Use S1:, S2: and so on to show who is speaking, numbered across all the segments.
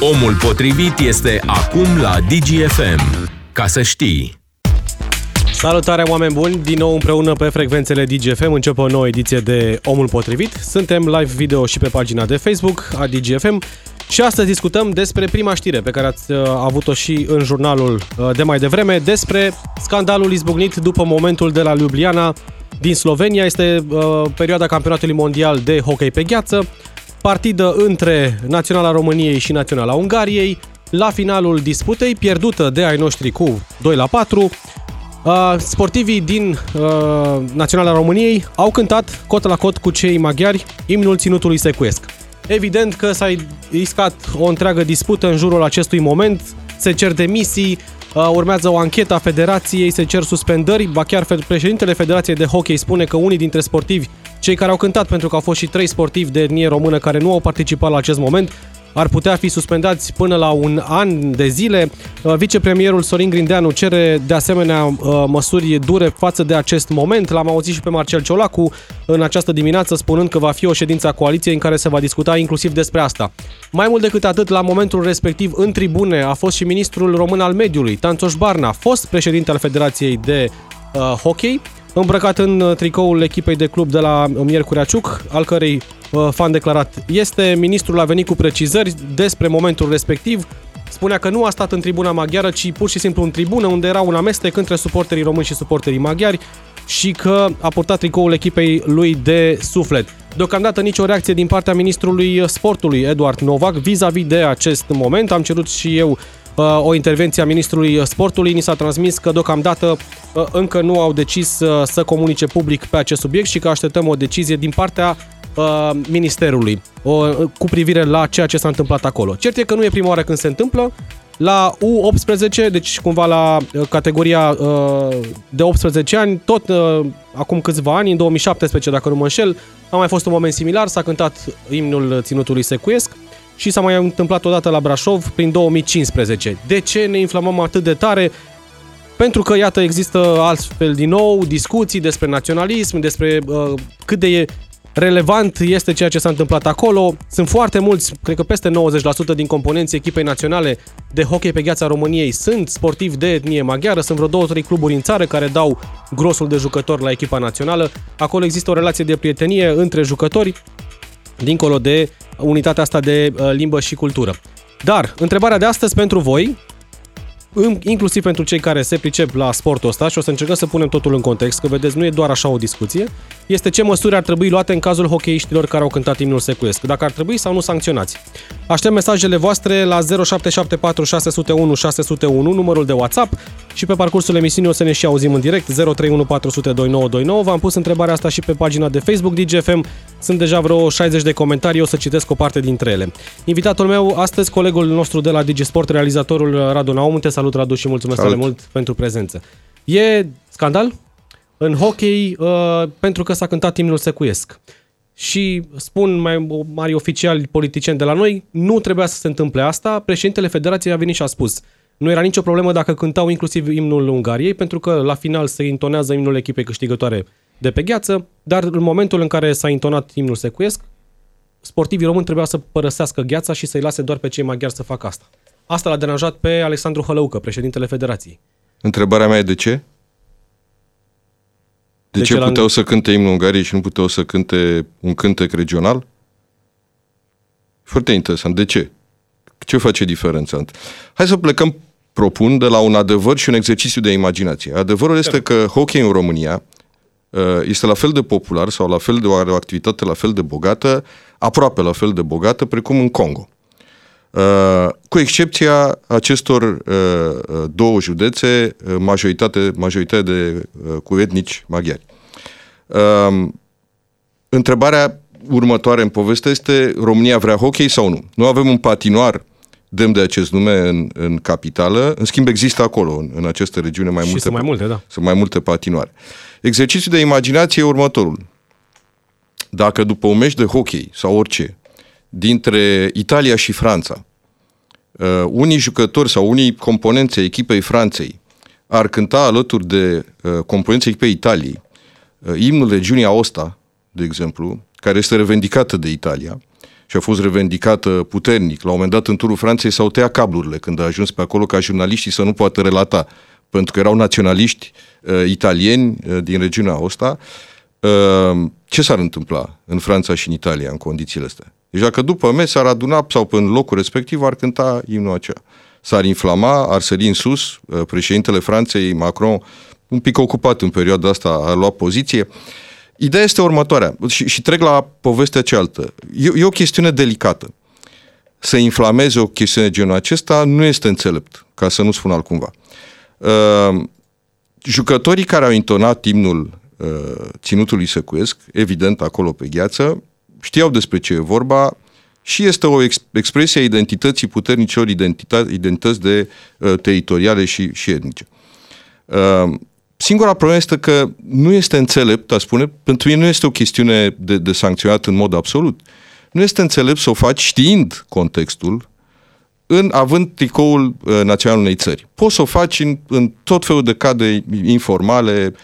S1: Omul potrivit este acum la DGFM. Ca să știi.
S2: Salutare oameni buni, din nou împreună pe frecvențele DGFM începe o nouă ediție de Omul Potrivit. Suntem live video și pe pagina de Facebook a DGFM și astăzi discutăm despre prima știre pe care ați uh, avut-o și în jurnalul uh, de mai devreme, despre scandalul izbucnit după momentul de la Ljubljana din Slovenia. Este uh, perioada campionatului mondial de hockey pe gheață, partidă între Naționala României și Naționala Ungariei, la finalul disputei, pierdută de ai noștri cu 2 la 4, Uh, sportivii din uh, Naționala României au cântat cot la cot cu cei maghiari imnul ținutului secuiesc. Evident că s-a iscat o întreagă dispută în jurul acestui moment, se cer demisii, uh, urmează o anchetă a federației, se cer suspendări, ba chiar președintele Federației de Hockey spune că unii dintre sportivi, cei care au cântat pentru că au fost și trei sportivi de etnie română care nu au participat la acest moment, ar putea fi suspendați până la un an de zile. Uh, vicepremierul Sorin Grindeanu cere de asemenea uh, măsuri dure față de acest moment. L-am auzit și pe Marcel Ciolacu în această dimineață spunând că va fi o ședință a coaliției în care se va discuta inclusiv despre asta. Mai mult decât atât, la momentul respectiv în tribune a fost și ministrul român al mediului, Tanțoș Barna, fost președinte al Federației de uh, Hockey, îmbrăcat în tricoul echipei de club de la Miercurea Ciuc, al cărei Uh, fan declarat este. Ministrul a venit cu precizări despre momentul respectiv. Spunea că nu a stat în tribuna maghiară, ci pur și simplu în tribună, unde era un amestec între suporterii români și suporterii maghiari și că a purtat tricoul echipei lui de suflet. Deocamdată nicio reacție din partea ministrului sportului Eduard Novak vis-a-vis de acest moment. Am cerut și eu uh, o intervenție a ministrului sportului. Ni s-a transmis că deocamdată uh, încă nu au decis uh, să comunice public pe acest subiect și că așteptăm o decizie din partea uh, Ministerului uh, cu privire la ceea ce s-a întâmplat acolo. Cert e că nu e prima oară când se întâmplă. La U18, deci cumva la uh, categoria uh, de 18 ani, tot uh, acum câțiva ani, în 2017, dacă nu mă înșel, a mai fost un moment similar, s-a cântat imnul ținutului secuiesc și s-a mai întâmplat odată la Brașov prin 2015. De ce ne inflamăm atât de tare? Pentru că, iată, există altfel din nou discuții despre naționalism, despre uh, cât de relevant este ceea ce s-a întâmplat acolo. Sunt foarte mulți, cred că peste 90% din componenții echipei naționale de hockey pe gheața României sunt sportivi de etnie maghiară. Sunt vreo două, trei cluburi în țară care dau grosul de jucători la echipa națională. Acolo există o relație de prietenie între jucători, dincolo de unitatea asta de uh, limbă și cultură. Dar, întrebarea de astăzi pentru voi, inclusiv pentru cei care se pricep la sportul ăsta și o să încercăm să punem totul în context, că vedeți, nu e doar așa o discuție, este ce măsuri ar trebui luate în cazul hockeyiștilor care au cântat imnul secuiesc, dacă ar trebui sau nu sancționați. Aștept mesajele voastre la 0774 601 601, numărul de WhatsApp și pe parcursul emisiunii o să ne și auzim în direct 031 400 2929. V-am pus întrebarea asta și pe pagina de Facebook DGFM. Sunt deja vreo 60 de comentarii, o să citesc o parte dintre ele. Invitatul meu astăzi, colegul nostru de la Digisport, realizatorul Radu Naum. Te salut, Radu, și mulțumesc tare mult pentru prezență. E scandal? în hockey uh, pentru că s-a cântat imnul secuiesc. Și spun mai mari oficiali politicieni de la noi, nu trebuia să se întâmple asta. Președintele Federației a venit și a spus nu era nicio problemă dacă cântau inclusiv imnul Ungariei, pentru că la final se intonează imnul echipei câștigătoare de pe gheață, dar în momentul în care s-a intonat imnul secuiesc, sportivii români trebuia să părăsească gheața și să-i lase doar pe cei maghiari să facă asta. Asta l-a deranjat pe Alexandru Hălăucă, președintele Federației.
S3: Întrebarea mea e de ce? De, de ce, ce puteau să cânte imnul Ungariei și nu puteau să cânte un cântec regional? Foarte interesant. De ce? Ce face diferența? Hai să plecăm, propun, de la un adevăr și un exercițiu de imaginație. Adevărul este că hockey în România uh, este la fel de popular sau la fel de o activitate la fel de bogată, aproape la fel de bogată, precum în Congo. Uh, cu excepția acestor uh, două județe, majoritate, majoritate de, cu etnici maghiari. Întrebarea următoare în poveste este România vrea hockey sau nu? Nu avem un patinoar demn de acest nume în, în capitală, în schimb există acolo, în, în această regiune, mai
S2: și
S3: multe,
S2: sunt mai multe, da.
S3: Sunt mai multe patinoare. Exercițiul de imaginație e următorul. Dacă după un meci de hockey sau orice, dintre Italia și Franța, uh, unii jucători sau unii componenți echipei Franței ar cânta alături de uh, componenții echipei Italiei, uh, imnul regiunii Aosta, de exemplu, care este revendicată de Italia, și a fost revendicată puternic. La un moment dat, în turul Franței s-au tăiat cablurile când a ajuns pe acolo ca jurnaliștii să nu poată relata, pentru că erau naționaliști uh, italieni uh, din regiunea asta. Uh, ce s-ar întâmpla în Franța și în Italia în condițiile astea? Deci dacă după mes s-ar aduna sau pe în locul respectiv ar cânta imnul acela. S-ar inflama, ar sări în sus, uh, președintele Franței, Macron, un pic ocupat în perioada asta, a luat poziție. Ideea este următoarea și, și trec la povestea cealaltă. E, e o chestiune delicată. Să inflameze o chestiune de genul acesta nu este înțelept, ca să nu spun altcumva. Uh, jucătorii care au intonat imnul uh, ținutului secuiesc, evident acolo pe gheață, știau despre ce e vorba și este o ex- expresie a identității puternicilor identități, identități de uh, teritoriale și, și etnice. Uh, Singura problemă este că nu este înțelept, a spune, pentru mine nu este o chestiune de, de sancționat în mod absolut. Nu este înțelept să o faci știind contextul, în având tricoul uh, național unei țări. Poți să o faci în, în tot felul de cadre informale uh,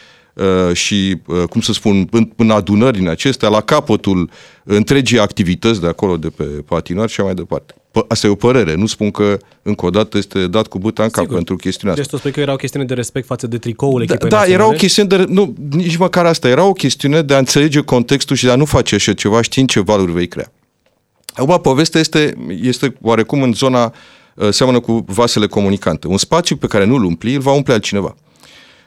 S3: și, uh, cum să spun, în, în adunări în acestea, la capătul întregii activități de acolo, de pe patinar și mai departe. Asta e o părere, nu spun că încă o dată este dat cu băta în cap Sigur. pentru chestiunea asta.
S2: Deci tu spui că era o chestiune de respect față de tricoul
S3: da,
S2: echipei
S3: Da,
S2: naționale?
S3: era o chestiune de... Nu, nici măcar asta. Era o chestiune de a înțelege contextul și de a nu face așa ceva știind ce valuri vei crea. Acum, povestea este, este oarecum în zona, uh, seamănă cu vasele comunicante. Un spațiu pe care nu-l umpli, îl va umple altcineva.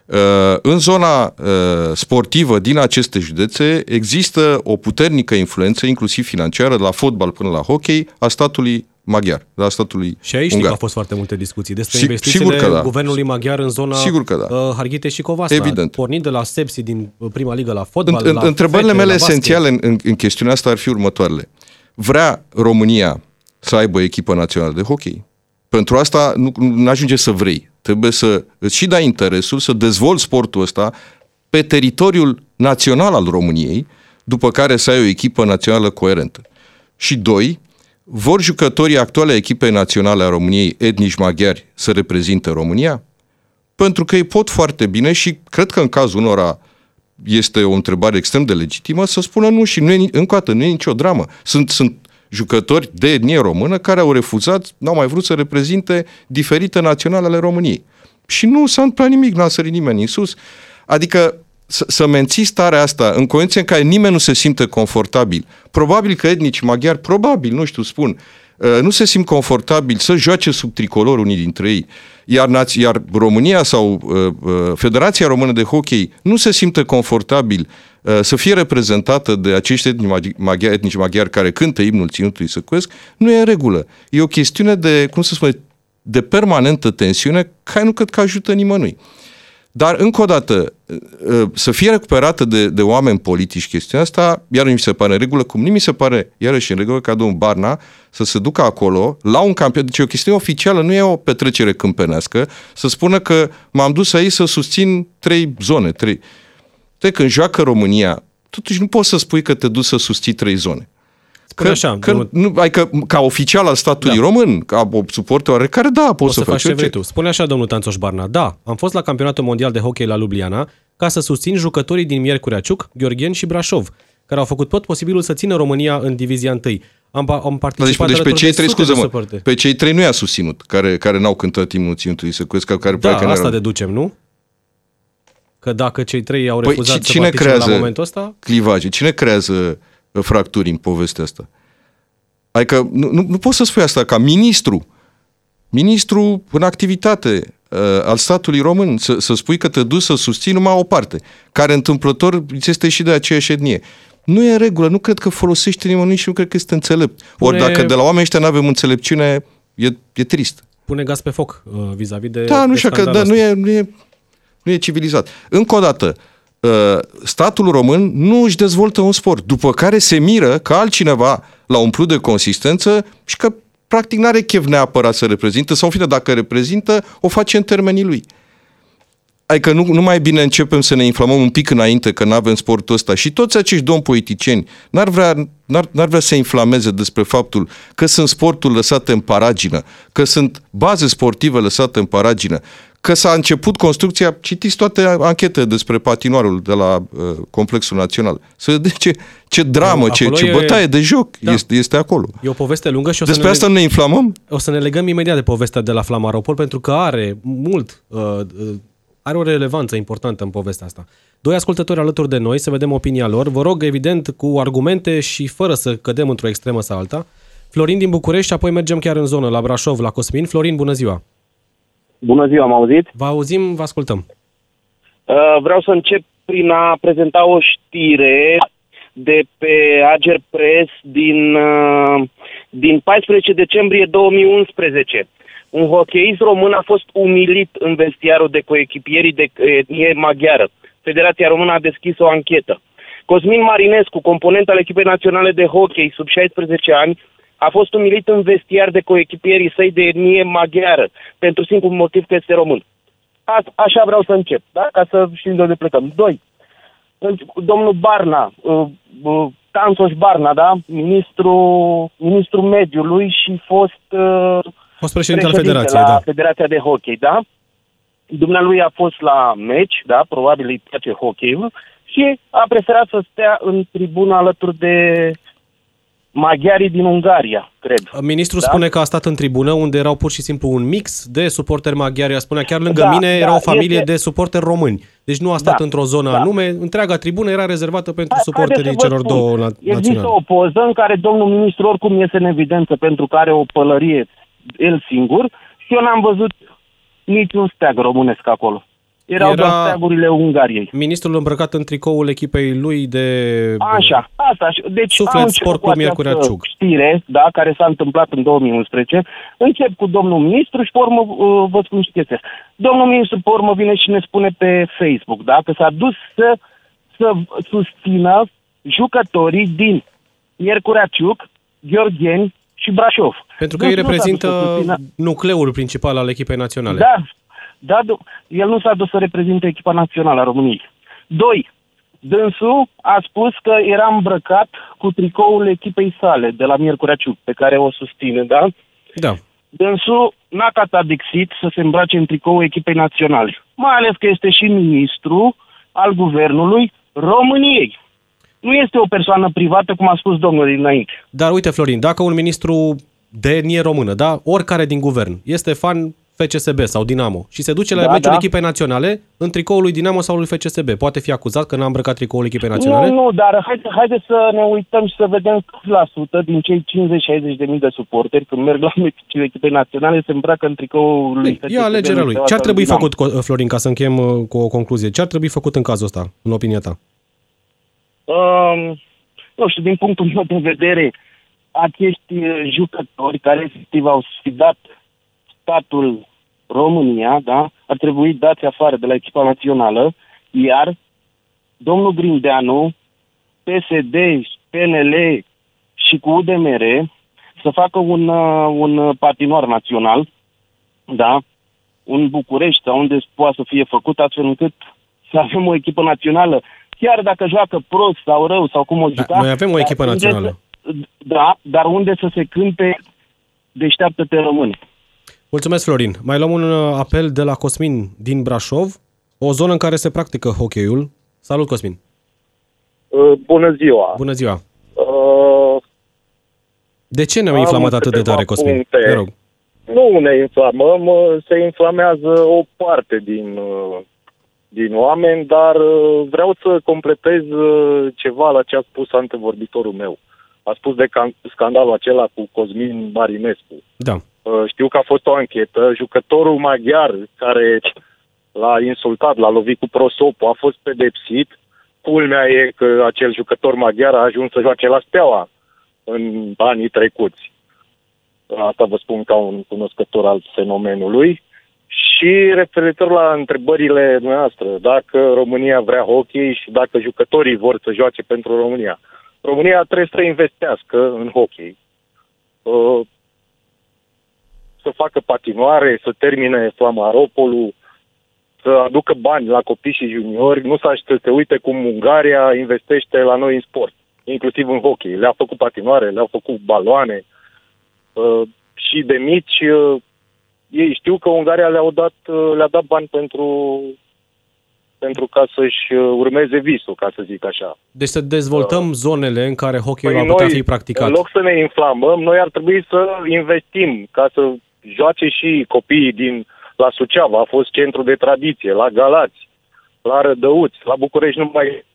S3: Uh, în zona uh, sportivă din aceste județe există o puternică influență, inclusiv financiară, de la fotbal până la hockey, a statului maghiar, la statului
S2: Și aici
S3: ungar.
S2: au fost foarte multe discuții despre
S3: Si-
S2: investițiile
S3: sigur că da.
S2: guvernului maghiar în zona
S3: Sigur că da.
S2: uh, Harghite și Covasna.
S3: Evident.
S2: Pornind de la Sepsi din uh, prima ligă la fotbal,
S3: În,
S2: la
S3: în, întrebările
S2: fete,
S3: mele
S2: la basket.
S3: esențiale în, în, în chestiunea asta ar fi următoarele. Vrea România să aibă o echipă națională de hockey? Pentru asta nu, nu ajunge să vrei. Trebuie să îți și dai interesul să dezvolți sportul ăsta pe teritoriul național al României, după care să ai o echipă națională coerentă. Și doi, vor jucătorii actuale echipei naționale a României etnici maghiari să reprezinte România? Pentru că ei pot foarte bine și cred că în cazul unora este o întrebare extrem de legitimă să spună nu și nu e, încă o dată, nu e nicio dramă. Sunt, sunt jucători de etnie română care au refuzat, n-au mai vrut să reprezinte diferite naționale ale României. Și nu s-a întâmplat nimic, n-a sărit nimeni în sus. Adică să, să menții starea asta în condiții în care nimeni nu se simte confortabil. Probabil că etnici maghiari, probabil, nu știu, spun, uh, nu se simt confortabil să joace sub tricolor unii dintre ei, iar, naț- iar România sau uh, uh, Federația Română de Hockey nu se simte confortabil uh, să fie reprezentată de acești etnici maghi- maghiari, etnici maghiari care cântă imnul ținutului săcuesc, nu e în regulă. E o chestiune de, cum să spune, de permanentă tensiune care nu cred că ajută nimănui. Dar, încă o dată, să fie recuperată de, de oameni politici chestiunea asta, iar nu mi se pare în regulă, cum nu mi se pare, iarăși în regulă, ca domnul Barna să se ducă acolo, la un campion, deci e o chestiune oficială, nu e o petrecere câmpenească, să spună că m-am dus aici să susțin trei zone, trei. Te, când joacă România, totuși nu poți să spui că te duci să susții trei zone.
S2: Spune așa,
S3: că,
S2: domnul-
S3: nu, adică, ca oficial al statului
S2: Da.
S3: român, ca o suporter oarecare, da, poți
S2: Poți
S3: să,
S2: să faci ce
S3: orice.
S2: vrei tu. Spune așa, domnul Tanțoș Barna. Da, am fost la campionatul mondial de hockey la Ljubljana ca să susțin jucătorii din Miercurea Ciuc, Gheorghen și Brașov, care au făcut tot posibilul să țină România în divizia 1. Am, pa- am
S3: Da,
S2: participat
S3: deci, deci pe
S2: alături
S3: cei
S2: de
S3: trei,
S2: sute de
S3: scuze mă,
S2: suporteri.
S3: pe cei trei nu i-a susținut, care, care n-au cântat imnul ținutului Săcuiesc, care
S2: Da,
S3: probabil că
S2: asta
S3: n-erau-
S2: deducem, nu? Că dacă cei trei au
S3: Păi,
S2: refuzat
S3: ci-
S2: să
S3: cine
S2: participe
S3: creează
S2: la momentul ăsta,
S3: clivaje? Cine creează uh, fracturi în povestea asta? Adică nu, nu, nu poți să spui asta ca ministru, ministru în activitate uh, al statului român, să, să spui că te duci să susții numai o parte, care întâmplător îți este și de aceeași etnie. Nu e în regulă, nu cred că folosește nimănui și nu cred că este înțelept. Ori
S2: Pune-
S3: dacă de la oamenii ăștia nu avem înțelepciune, e, e trist.
S2: pune gaz pe foc uh, vis-a-vis de
S3: Da, nu
S2: de
S3: știu că
S2: scandalul
S3: da, nu,
S2: ăsta.
S3: e, nu, e, nu e civilizat. Încă o dată, uh, statul român nu își dezvoltă un sport, după care se miră că altcineva l-a umplut de consistență și că practic n-are chef neapărat să reprezintă sau în fine, dacă reprezintă, o face în termenii lui. Adică nu, nu mai bine începem să ne inflamăm un pic înainte că nu avem sportul ăsta și toți acești domni politicieni n-ar vrea, n-ar, n-ar vrea să inflameze despre faptul că sunt sporturi lăsate în paragină, că sunt baze sportive lăsate în paragină, că s-a început construcția, citiți toate anchetele despre patinoarul de la uh, Complexul Național. Să vedeți ce, ce dramă, ce, ce bătaie de joc da. este, este acolo.
S2: E o poveste lungă și o
S3: Despre
S2: să
S3: asta ne inflamăm?
S2: O să ne legăm imediat de povestea de la Flamaropol, pentru că are mult, uh, uh, are o relevanță importantă în povestea asta. Doi ascultători alături de noi, să vedem opinia lor. Vă rog, evident, cu argumente și fără să cădem într-o extremă sau alta. Florin din București și apoi mergem chiar în zonă, la Brașov, la Cosmin. Florin, bună ziua!
S4: Bună ziua, am auzit?
S2: Vă auzim, vă ascultăm.
S4: Uh, vreau să încep prin a prezenta o știre de pe Ager Press din, uh, din 14 decembrie 2011. Un hocheist român a fost umilit în vestiarul de coechipierii de etnie maghiară. Federația Română a deschis o anchetă. Cosmin Marinescu, component al echipei naționale de hockey sub 16 ani, a fost umilit în vestiar de coechipierii săi de etnie maghiară, pentru simplu motiv că este român. A, așa vreau să încep, da? ca să știm de unde plecăm. Doi, domnul Barna, uh, uh, Tansoș Barna, da? Ministru, ministru mediului și fost, uh,
S2: fost președinte al Federației, la da.
S4: Federația de Hockey, da? Dumnealui a fost la meci, da? Probabil îi place hockey și a preferat să stea în tribuna alături de maghiarii din Ungaria, cred.
S2: Ministrul da? spune că a stat în tribună unde erau pur și simplu un mix de suporteri maghiari. Spunea chiar lângă
S4: da,
S2: mine
S4: da,
S2: era o familie
S4: este...
S2: de suporteri români. Deci nu a stat da, într-o zonă da. anume. Întreaga tribună era rezervată pentru Hai, suporterii celor spun. două naționale.
S4: Există o poză în care domnul ministru oricum iese în evidență pentru că are o pălărie el singur și eu n-am văzut niciun steag românesc acolo. Erau Era doar steagurile Ungariei.
S2: Ministrul îmbrăcat în tricoul echipei lui de...
S4: Așa, asta. Deci
S2: Suflet Sport cu Miercurea Ciuc.
S4: știre, da, care s-a întâmplat în 2011. Încep cu domnul ministru și pe urmă uh, vă spun și chestia Domnul ministru pe urmă vine și ne spune pe Facebook, da, că s-a dus să, să susțină jucătorii din Miercurea Ciuc, Gheorgheni și Brașov.
S2: Pentru că ei reprezintă nucleul principal al echipei naționale.
S4: Da, da, el nu s-a dus să reprezinte echipa națională a României. Doi, dânsul a spus că era îmbrăcat cu tricoul echipei sale de la Miercurea Ciuc, pe care o susține, da?
S2: Da.
S4: Dânsul n-a catadixit să se îmbrace în tricoul echipei naționale, mai ales că este și ministru al guvernului României. Nu este o persoană privată, cum a spus domnul dinainte.
S2: Dar uite, Florin, dacă un ministru de etnie română, da, oricare din guvern, este fan FCSB sau Dinamo și se duce la da, meciul da. echipei naționale în tricoul lui Dinamo sau lui FCSB. Poate fi acuzat că n-a îmbrăcat tricoul echipei naționale?
S4: Nu, nu, dar haide, haide să ne uităm și să vedem cât la sută din cei 50-60 de mii de suporteri când merg la meciul echipei naționale se îmbracă în tricoul lui FCSB.
S2: E alegerea lui. Ce ar trebui Dinamo. făcut, Florin, ca să încheiem uh, cu o concluzie? Ce ar trebui făcut în cazul ăsta, în opinia ta?
S4: Um, nu știu, din punctul meu de vedere, acești uh, jucători care efectiv au sfidat statul România, da, ar trebui dați afară de la echipa națională, iar domnul Grindeanu, PSD, PNL și cu UDMR să facă un, uh, un patinoar național, da, un București sau unde poate să fie făcut astfel încât să avem o echipă națională, chiar dacă joacă prost sau rău sau cum o da, juca.
S2: Da, noi avem o echipă națională.
S4: da, dar unde să se cânte deșteaptă-te români.
S2: Mulțumesc, Florin. Mai luăm un uh, apel de la Cosmin din Brașov, o zonă în care se practică hockeyul. Salut, Cosmin!
S5: Uh, bună ziua!
S2: Bună ziua! Uh, de ce ne-am inflamat atât de tare, Cosmin? Puncte.
S5: Te rog. Nu ne inflamăm, uh, se inflamează o parte din, din oameni, dar vreau să completez ceva la ce a spus antevorbitorul meu. A spus de scandalul acela cu Cosmin Marinescu.
S2: Da.
S5: Uh, știu că a fost o anchetă. Jucătorul maghiar care l-a insultat, l-a lovit cu prosopul, a fost pedepsit. Culmea e că acel jucător maghiar a ajuns să joace la Steaua în anii trecuți. Asta vă spun ca un cunoscător al fenomenului. Și referitor la întrebările noastre, dacă România vrea hockey și dacă jucătorii vor să joace pentru România. România trebuie să investească în hockey. Uh, să facă patinoare, să termine Flamaropolul, să aducă bani la copii și juniori, nu să se uite cum Ungaria investește la noi în sport, inclusiv în hockey. Le-a făcut patinoare, le-au făcut baloane uh, și de mici uh, ei știu că Ungaria le-a dat, uh, le-a dat bani pentru, pentru ca să-și uh, urmeze visul, ca să zic așa.
S2: Deci să dezvoltăm uh, zonele în care hockey-ul
S5: păi
S2: ar putea fi practicat.
S5: În loc să ne inflamăm, noi ar trebui să investim ca să joace și copiii din la Suceava, a fost centru de tradiție, la Galați, la Rădăuți, la București nu mai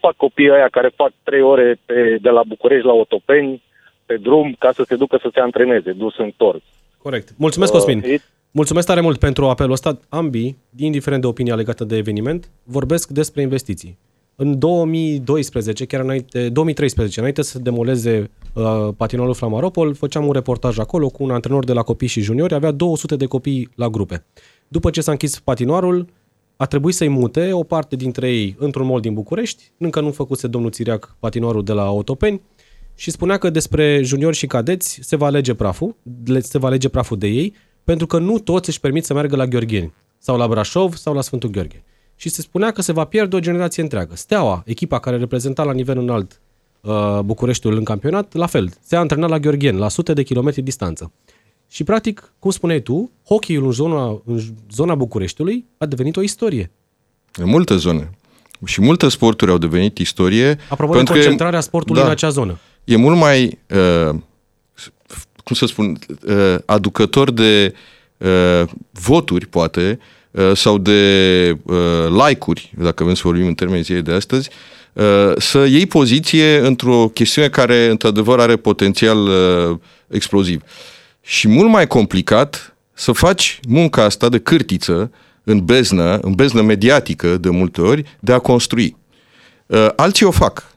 S5: fac copiii aia care fac trei ore pe, de la București la Otopeni, pe drum, ca să se ducă să se antreneze, dus întors.
S2: Corect. Mulțumesc, Cosmin. Uh, Mulțumesc tare mult pentru apelul ăsta. Ambii, indiferent de opinia legată de eveniment, vorbesc despre investiții. În 2012, chiar înainte, 2013, înainte să demoleze uh, patinolul Flamaropol, făceam un reportaj acolo cu un antrenor de la copii și juniori, avea 200 de copii la grupe. După ce s-a închis patinoarul, a trebuit să-i mute o parte dintre ei într-un mall din București, încă nu făcuse domnul Țiriac patinoarul de la Otopeni, și spunea că despre juniori și cadeți se va alege praful, se va alege praful de ei, pentru că nu toți își permit să meargă la Gheorgheni sau la Brașov sau la Sfântul Gheorghe. Și se spunea că se va pierde o generație întreagă. Steaua, echipa care reprezenta la nivel înalt uh, Bucureștiul în campionat, la fel, se antrenat la Gheorgheni, la sute de kilometri distanță. Și practic, cum spuneai tu, hockeyul în zona, în zona Bucureștiului a devenit o istorie.
S3: În multe zone. Și multe sporturi au devenit istorie.
S2: Apropo de concentrarea sportului da, în acea zonă.
S3: E mult mai uh, cum să spun, uh, aducător de uh, voturi, poate, uh, sau de like-uri, dacă vrem să vorbim în termeni zilei de astăzi, să iei poziție într-o chestiune care, într-adevăr, are potențial exploziv. Și mult mai complicat să faci munca asta de cârtiță în beznă, în beznă mediatică de multe ori, de a construi. Alții o fac.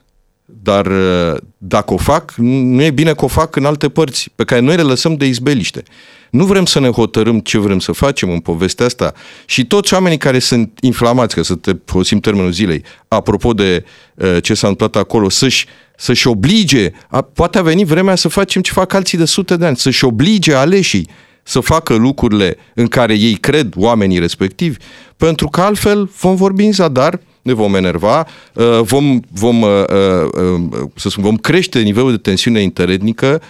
S3: Dar uh, dacă o fac, nu e bine că o fac în alte părți pe care noi le lăsăm de izbeliște. Nu vrem să ne hotărâm ce vrem să facem în povestea asta. Și toți oamenii care sunt inflamați, că să te folosim termenul zilei, apropo de uh, ce s-a întâmplat acolo, să-și, să-și oblige, a, poate a venit vremea să facem ce fac alții de sute de ani, să-și oblige aleșii să facă lucrurile în care ei cred, oamenii respectivi, pentru că altfel vom vorbi în zadar, ne vom enerva, uh, vom, vom, uh, uh, să spun, vom crește nivelul de tensiune interetnică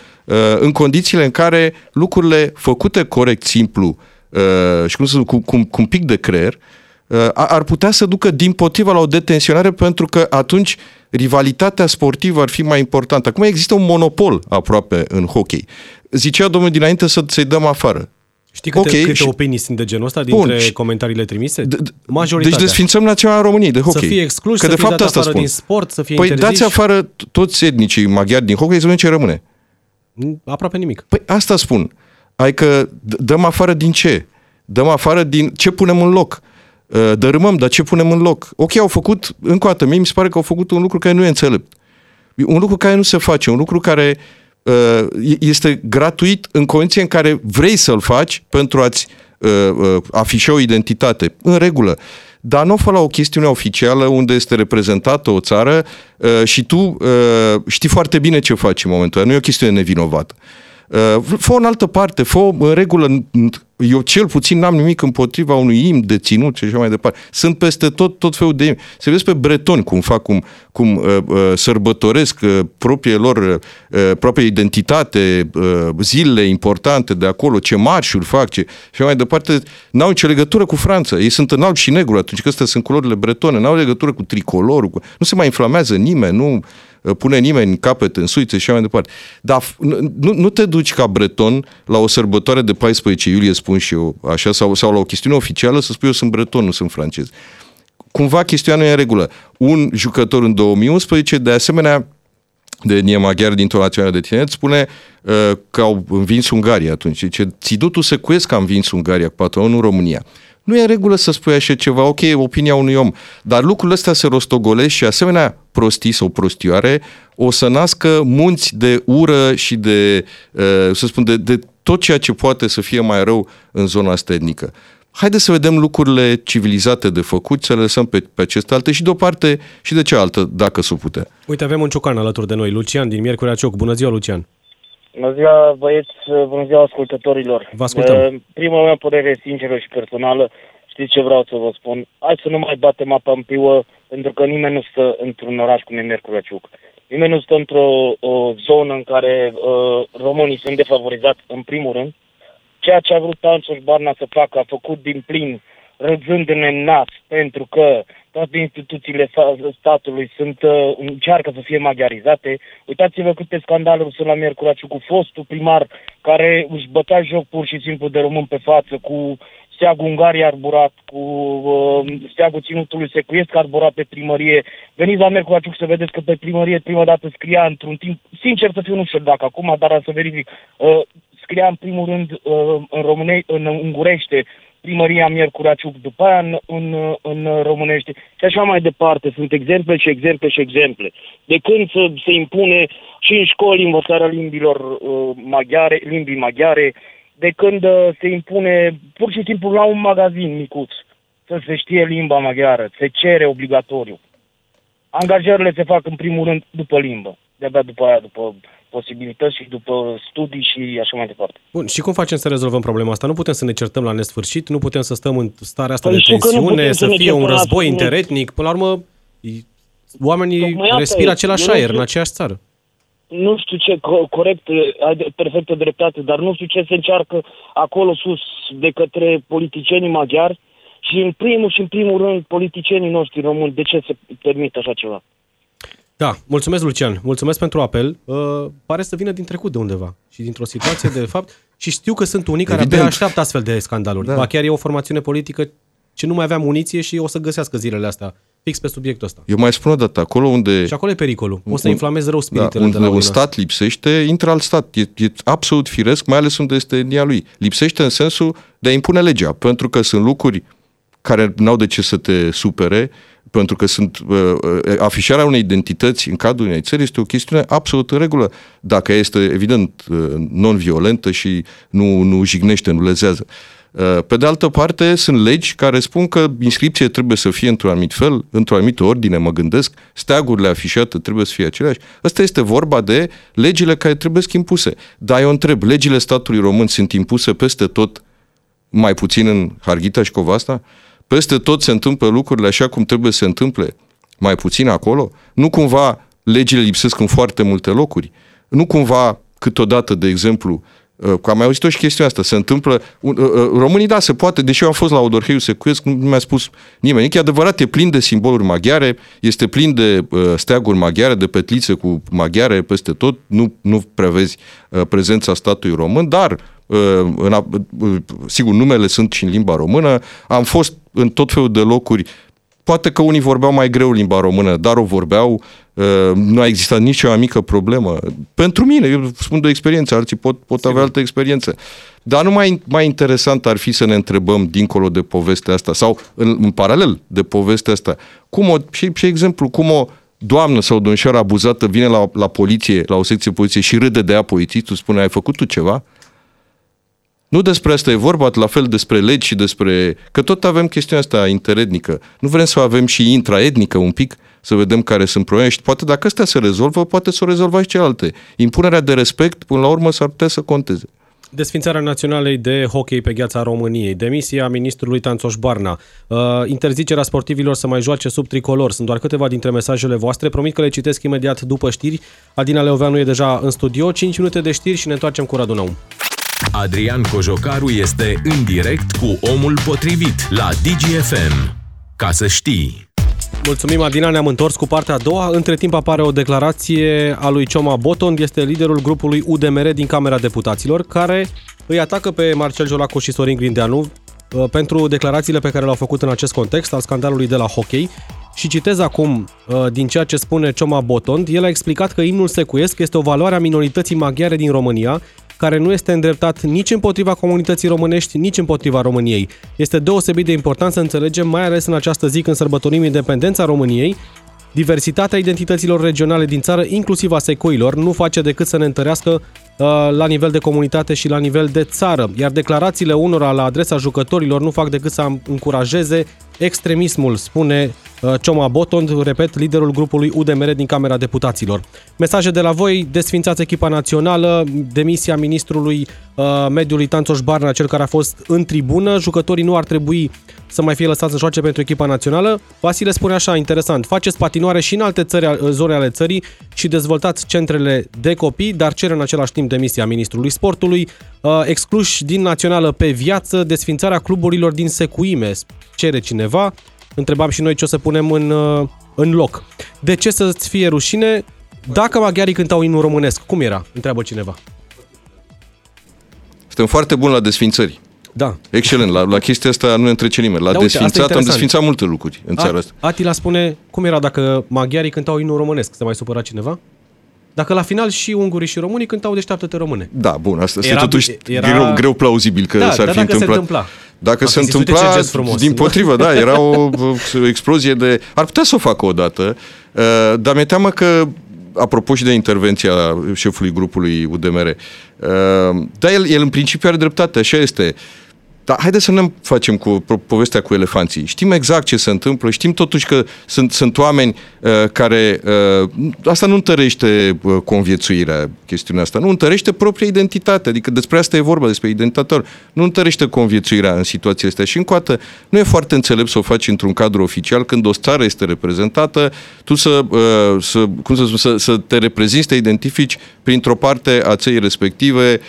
S3: în condițiile în care lucrurile făcute corect, simplu și cum să cu, cu, cu un pic de creier, ar putea să ducă din potriva la o detensionare pentru că atunci rivalitatea sportivă ar fi mai importantă. Acum există un monopol aproape în hockey. Zicea domnul dinainte să, să-i dăm afară.
S2: Știi câte, okay, câte și... opinii sunt de genul ăsta dintre Bun, comentariile trimise? Majoritatea.
S3: Deci desfințăm Naționala României de hockey.
S2: Să fie exclus, că să de fie fapt dat asta afară spun. din sport, să fie
S3: Păi
S2: interziși.
S3: dați afară toți etnicii maghiari din hockey, să vedem ce rămâne.
S2: Aproape nimic.
S3: Păi asta spun. Adică dăm afară din ce? Dăm afară din ce punem în loc? Uh, dărâmăm, dar ce punem în loc? Ok, au făcut, încă o dată, mie mi se pare că au făcut un lucru care nu e înțelept. Un lucru care nu se face, un lucru care uh, este gratuit în condiție în care vrei să-l faci pentru a-ți uh, uh, afișa o identitate. În regulă. Dar nu o fă la o chestiune oficială unde este reprezentată o țară uh, și tu uh, știi foarte bine ce faci în momentul ăla. Nu e o chestiune nevinovată. Uh, fă în altă parte, fă în regulă eu cel puțin n-am nimic împotriva unui im de ținut și așa mai departe. Sunt peste tot, tot felul de im. Se vezi pe bretoni cum fac, cum, cum uh, uh, sărbătoresc uh, proprie lor, uh, proprie identitate, uh, zilele importante de acolo, ce marșuri fac, ce, și așa mai departe. N-au nicio legătură cu Franța. Ei sunt în alb și negru atunci că astea sunt culorile bretone. N-au legătură cu tricolorul. Cu... Nu se mai inflamează nimeni, nu pune nimeni capăt în suițe și așa mai departe. Dar nu, nu te duci ca breton la o sărbătoare de 14 iulie, spun și eu așa, sau, sau la o chestiune oficială să spui eu sunt breton, nu sunt francez. Cumva chestiunea nu e în regulă. Un jucător în 2011, de asemenea, de etnie maghiar dintr-o națională de tineret, spune uh, că au învins Ungaria atunci. Ce țidutul secuiesc că a învins Ungaria cu patronul România. Nu e în regulă să spui așa ceva, ok, opinia unui om, dar lucrurile astea se rostogolesc și asemenea prostii sau prostioare o să nască munți de ură și de, uh, să spun, de, de tot ceea ce poate să fie mai rău în zona asta etnică. Haideți să vedem lucrurile civilizate de făcut, să le lăsăm pe, pe aceste alte și de o parte și de cealaltă, dacă se putea.
S2: Uite, avem un ciocan alături de noi, Lucian din Miercurea Cioc. Bună ziua, Lucian!
S6: Bună ziua, băieți, bună ziua ascultătorilor.
S2: Vă ascultăm. Uh,
S6: prima mea părere sinceră și personală, știți ce vreau să vă spun? Hai să nu mai batem apa în piuă, pentru că nimeni nu stă într-un oraș cum e Miercurea Ciuc. Nimeni nu stă într-o o zonă în care uh, românii sunt defavorizați în primul rând ceea ce a vrut Anțoș Barna să facă, a făcut din plin, râzându-ne în nas, pentru că toate instituțiile statului sunt, uh, încearcă să fie maghiarizate. Uitați-vă câte scandaluri sunt la Miercuraciu cu fostul primar care își bătea joc pur și simplu de român pe față, cu steagul Ungariei arborat, cu uh, steagul Ținutului Secuiesc arborat pe primărie. Veniți la Mercuraciuc să vedeți că pe primărie prima dată scria într-un timp, sincer să fiu nu știu dacă acum, dar să verific, uh, scria în primul rând uh, în, române, în ungurește primăria Miercuraciuc, după aia în, în, în românește și așa mai departe. Sunt exemple și exemple și exemple. De când se, se impune și în școli învățarea limbilor uh, maghiare, limbii maghiare, de când uh, se impune pur și simplu la un magazin micuț să se știe limba maghiară, se cere obligatoriu. Angajările se fac în primul rând după limbă, de-abia după aia, după posibilități și după studii și așa mai departe.
S2: Bun, și cum facem să rezolvăm problema asta? Nu putem să ne certăm la nesfârșit, nu putem să stăm în starea asta păi de tensiune, să, să fie un război interetnic. Până la urmă, oamenii respiră același aer în aceeași țară
S6: nu știu ce, corect, ai perfectă dreptate, dar nu știu ce se încearcă acolo sus de către politicienii maghiari și în primul și în primul rând politicienii noștri români. De ce se permite așa ceva?
S2: Da, mulțumesc Lucian, mulțumesc pentru apel. Uh, pare să vină din trecut de undeva și dintr-o situație de fapt și știu că sunt unii care abia așteaptă astfel de scandaluri. Da. Ba chiar e o formațiune politică ce nu mai avea muniție și o să găsească zilele astea fix pe subiectul ăsta.
S3: Eu mai spun o dată, acolo unde...
S2: Și acolo e pericolul. O să inflamezi rău spiritele
S3: da, unde
S2: de la
S3: un stat lipsește, intră alt stat. E, e absolut firesc, mai ales unde este etnia lui. Lipsește în sensul de a impune legea, pentru că sunt lucruri care n-au de ce să te supere, pentru că sunt uh, uh, afișarea unei identități în cadrul unei țări este o chestiune absolut în regulă, dacă este evident uh, non-violentă și nu, nu jignește, nu lezează. Uh, Uh, pe de altă parte, sunt legi care spun că inscripția trebuie să fie într-un anumit fel, într-o anumită ordine, mă gândesc, steagurile afișate trebuie să fie aceleași. Asta este vorba de legile care trebuie să impuse. Dar eu întreb, legile statului român sunt impuse peste tot, mai puțin în Harghita și Covasta? Peste tot se întâmplă lucrurile așa cum trebuie să se întâmple, mai puțin acolo? Nu cumva legile lipsesc în foarte multe locuri? Nu cumva câteodată, de exemplu, Uh, că am mai auzit-o și chestia asta. Se întâmplă... Uh, uh, românii, da, se poate, deși eu am fost la Odorheiu Secuiesc, nu mi-a spus nimeni. E adevărat, e plin de simboluri maghiare, este plin de steaguri maghiare, de petlițe cu maghiare peste tot. Nu, nu prevezi prezența statului român, dar în, sigur, numele sunt și în limba română. Am fost în tot felul de locuri Poate că unii vorbeau mai greu limba română, dar o vorbeau, uh, nu a existat nicio mică problemă. Pentru mine, eu spun de experiență, alții pot, pot avea altă experiență. Dar nu mai, mai interesant ar fi să ne întrebăm, dincolo de povestea asta, sau în, în paralel de povestea asta, cum o, și, și exemplu, cum o doamnă sau domnișoară abuzată vine la, la poliție, la o secție poliție și râde de ea polițistul, spune, ai făcut tu ceva? Nu despre asta e vorba, la fel despre legi și despre... Că tot avem chestiunea asta interetnică. Nu vrem să o avem și intraetnică un pic, să vedem care sunt probleme și poate dacă astea se rezolvă, poate să o rezolva și celelalte. Impunerea de respect, până la urmă, s-ar putea să conteze.
S2: Desfințarea Naționalei de Hockey pe gheața României, demisia ministrului Tanțoș Barna, uh, interzicerea sportivilor să mai joace sub tricolor. Sunt doar câteva dintre mesajele voastre. Promit că le citesc imediat după știri. Adina Leoveanu e deja în studio. 5 minute de știri și ne întoarcem cu Radu Naum.
S1: Adrian Cojocaru este în direct cu omul potrivit la DGFM. Ca să știi.
S2: Mulțumim, Adina, ne-am întors cu partea a doua. Între timp apare o declarație a lui Cioma Boton, este liderul grupului UDMR din Camera Deputaților, care îi atacă pe Marcel Jolacu și Sorin Grindeanu uh, pentru declarațiile pe care le-au făcut în acest context al scandalului de la hockey. Și citez acum uh, din ceea ce spune Cioma Botond, el a explicat că imnul secuiesc este o valoare a minorității maghiare din România care nu este îndreptat nici împotriva comunității românești, nici împotriva României. Este deosebit de important să înțelegem, mai ales în această zi când sărbătorim independența României, Diversitatea identităților regionale din țară, inclusiv a secoilor, nu face decât să ne întărească uh, la nivel de comunitate și la nivel de țară, iar declarațiile unora la adresa jucătorilor nu fac decât să încurajeze extremismul, spune uh, Cioma Boton, repet, liderul grupului UDMR din Camera Deputaților. Mesaje de la voi, desfințați echipa națională, demisia ministrului uh, mediului Tanțoș Barna, cel care a fost în tribună, jucătorii nu ar trebui să mai fie lăsați să joace pentru echipa națională. Vasile spune așa, interesant, faceți patinoare și în alte țări, zone ale țării și dezvoltați centrele de copii, dar cer în același timp demisia ministrului sportului, uh, excluși din națională pe viață, desfințarea cluburilor din secuime, cere cineva. Întrebam și noi ce o să punem în, uh, în loc. De ce să-ți fie rușine dacă maghiarii cântau inul românesc? Cum era? Întreabă cineva.
S3: Suntem foarte buni la desfințări.
S2: Da.
S3: Excelent. La, la chestia asta nu ne întrece nimeni. La
S2: Da, uite, asta e
S3: desfințat am
S2: interesant.
S3: desfințat multe lucruri în țara asta.
S2: Atila spune, cum era dacă maghiarii cântau inul românesc? Se mai supăra cineva? Dacă la final și ungurii și românii cântau Deșteaptă-te române.
S3: Da, bun, asta este
S2: Era-
S3: totuși
S2: era-
S3: greu, greu plauzibil că
S2: Da,
S3: s-ar
S2: dar
S3: fi
S2: dacă se
S3: întâmplat.
S2: întâmpla.
S3: Dacă
S2: Am
S3: se
S2: zis, uite
S3: întâmpla,
S2: ce gest frumos.
S3: din potrivă, da, era o, o explozie de... Ar putea să o facă odată, uh, dar mi-e teamă că apropo și de intervenția șefului grupului UDMR, uh, da, el, el în principiu are dreptate, așa este. Dar haideți să nu ne facem cu po- povestea cu elefanții. Știm exact ce se întâmplă, știm totuși că sunt, sunt oameni uh, care... Uh, asta nu întărește uh, conviețuirea, chestiunea asta. Nu întărește propria identitate. Adică despre asta e vorba, despre identitatea lor. Nu întărește conviețuirea în situația astea. Și încă o dată, nu e foarte înțelept să o faci într-un cadru oficial când o țară este reprezentată, tu să, uh, să, cum să, spun, să, să te reprezinți, să te identifici printr-o parte a țării respective, uh,